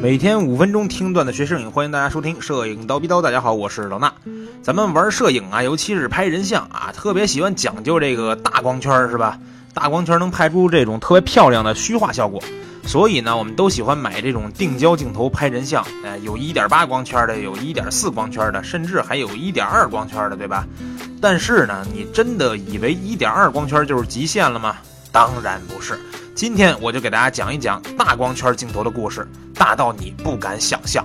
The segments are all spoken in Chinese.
每天五分钟听段子学摄影，欢迎大家收听摄影刀逼刀。大家好，我是老衲。咱们玩摄影啊，尤其是拍人像啊，特别喜欢讲究这个大光圈，是吧？大光圈能拍出这种特别漂亮的虚化效果，所以呢，我们都喜欢买这种定焦镜头拍人像。哎，有一点八光圈的，有一点四光圈的，甚至还有一点二光圈的，对吧？但是呢，你真的以为一点二光圈就是极限了吗？当然不是。今天我就给大家讲一讲大光圈镜头的故事，大到你不敢想象。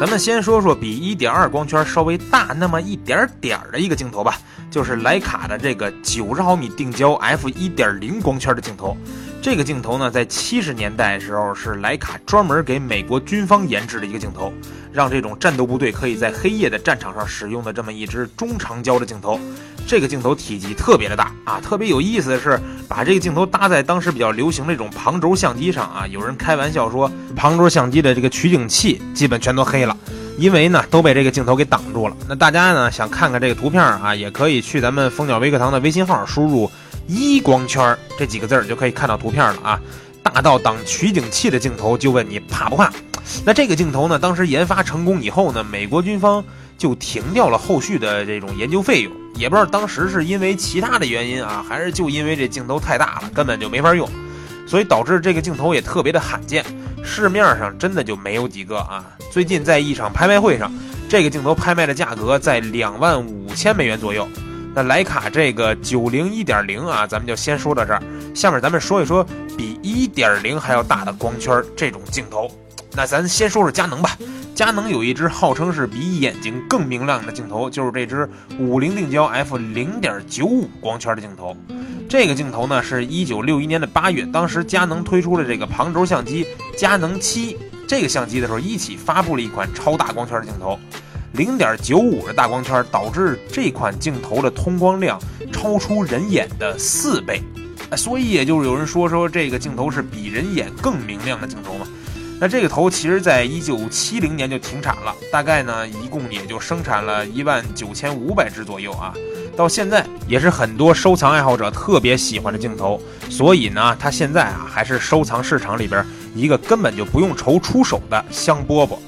咱们先说说比一点二光圈稍微大那么一点点儿的一个镜头吧，就是徕卡的这个九十毫米定焦 f 一点零光圈的镜头。这个镜头呢，在七十年代的时候是莱卡专门给美国军方研制的一个镜头，让这种战斗部队可以在黑夜的战场上使用的这么一支中长焦的镜头。这个镜头体积特别的大啊，特别有意思的是，把这个镜头搭在当时比较流行那种旁轴相机上啊。有人开玩笑说，旁轴相机的这个取景器基本全都黑了，因为呢都被这个镜头给挡住了。那大家呢想看看这个图片啊，也可以去咱们蜂鸟微课堂的微信号输入“一光圈”这几个字儿，就可以看到图片了啊。大到挡取景器的镜头，就问你怕不怕？那这个镜头呢，当时研发成功以后呢，美国军方就停掉了后续的这种研究费用。也不知道当时是因为其他的原因啊，还是就因为这镜头太大了，根本就没法用，所以导致这个镜头也特别的罕见，市面上真的就没有几个啊。最近在一场拍卖会上，这个镜头拍卖的价格在两万五千美元左右。那徕卡这个九零一点零啊，咱们就先说到这儿。下面咱们说一说比一点零还要大的光圈这种镜头。那咱先说说佳能吧。佳能有一支号称是比眼睛更明亮的镜头，就是这支五零定焦 f 零点九五光圈的镜头。这个镜头呢，是一九六一年的八月，当时佳能推出了这个旁轴相机佳能七这个相机的时候，一起发布了一款超大光圈的镜头，零点九五的大光圈导致这款镜头的通光量超出人眼的四倍，所以也就是有人说说这个镜头是比人眼更明亮的镜头嘛。那这个头其实，在一九七零年就停产了，大概呢，一共也就生产了一万九千五百只左右啊。到现在也是很多收藏爱好者特别喜欢的镜头，所以呢，它现在啊，还是收藏市场里边一个根本就不用愁出手的香饽饽。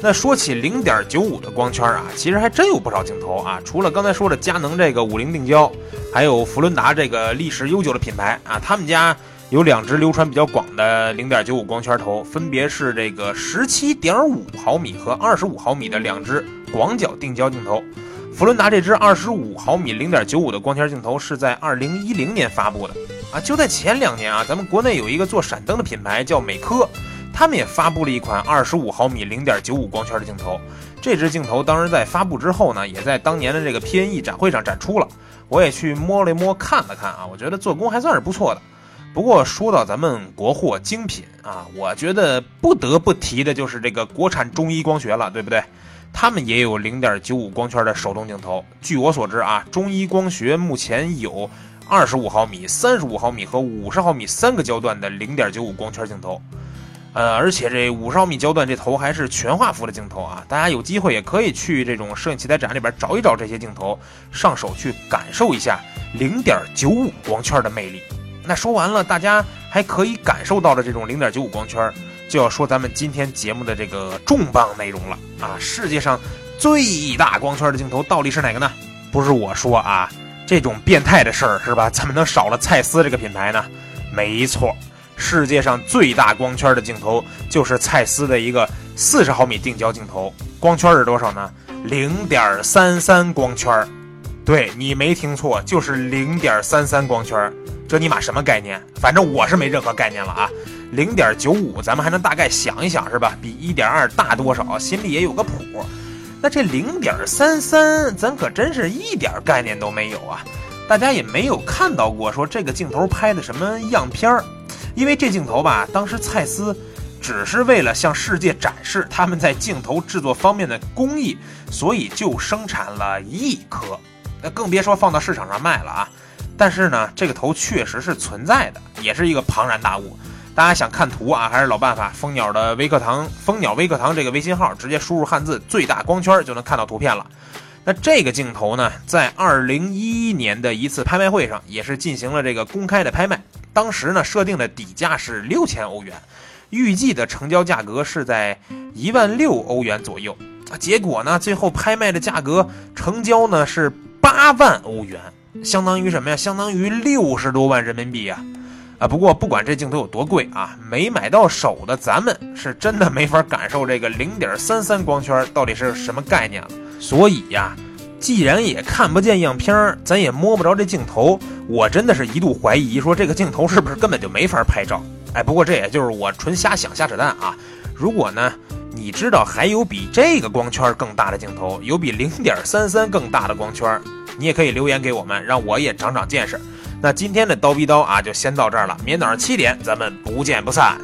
那说起零点九五的光圈啊，其实还真有不少镜头啊，除了刚才说的佳能这个五零定焦，还有福伦达这个历史悠久的品牌啊，他们家。有两只流传比较广的零点九五光圈头，分别是这个十七点五毫米和二十五毫米的两只广角定焦镜头。福伦达这支二十五毫米零点九五的光圈镜头是在二零一零年发布的啊，就在前两年啊，咱们国内有一个做闪灯的品牌叫美科，他们也发布了一款二十五毫米零点九五光圈的镜头。这支镜头当时在发布之后呢，也在当年的这个 PNE 展会上展出了，我也去摸了摸看了看啊，我觉得做工还算是不错的。不过说到咱们国货精品啊，我觉得不得不提的就是这个国产中医光学了，对不对？他们也有零点九五光圈的手动镜头。据我所知啊，中医光学目前有二十五毫米、三十五毫米和五十毫米三个焦段的零点九五光圈镜头。呃，而且这五十毫米焦段这头还是全画幅的镜头啊！大家有机会也可以去这种摄影器材展里边找一找这些镜头，上手去感受一下零点九五光圈的魅力。那说完了，大家还可以感受到的这种零点九五光圈，就要说咱们今天节目的这个重磅内容了啊！世界上最大光圈的镜头到底是哪个呢？不是我说啊，这种变态的事儿是吧？怎么能少了蔡司这个品牌呢？没错，世界上最大光圈的镜头就是蔡司的一个四十毫米定焦镜头，光圈是多少呢？零点三三光圈，对你没听错，就是零点三三光圈。这尼玛什么概念？反正我是没任何概念了啊！零点九五，咱们还能大概想一想是吧？比一点二大多少？心里也有个谱。那这零点三三，咱可真是一点概念都没有啊！大家也没有看到过说这个镜头拍的什么样片儿，因为这镜头吧，当时蔡司只是为了向世界展示他们在镜头制作方面的工艺，所以就生产了一颗，那更别说放到市场上卖了啊！但是呢，这个头确实是存在的，也是一个庞然大物。大家想看图啊，还是老办法，蜂鸟的微课堂，蜂鸟微课堂这个微信号，直接输入汉字“最大光圈”就能看到图片了。那这个镜头呢，在二零一一年的一次拍卖会上，也是进行了这个公开的拍卖。当时呢，设定的底价是六千欧元。预计的成交价格是在一万六欧元左右啊。结果呢，最后拍卖的价格成交呢是八万欧元，相当于什么呀？相当于六十多万人民币呀！啊，不过不管这镜头有多贵啊，没买到手的咱们是真的没法感受这个零点三三光圈到底是什么概念了。所以呀，既然也看不见样片儿，咱也摸不着这镜头，我真的是一度怀疑说这个镜头是不是根本就没法拍照。哎，不过这也就是我纯瞎想瞎扯淡啊。如果呢，你知道还有比这个光圈更大的镜头，有比零点三三更大的光圈，你也可以留言给我们，让我也长长见识。那今天的刀逼刀啊，就先到这儿了。明天早上七点，咱们不见不散。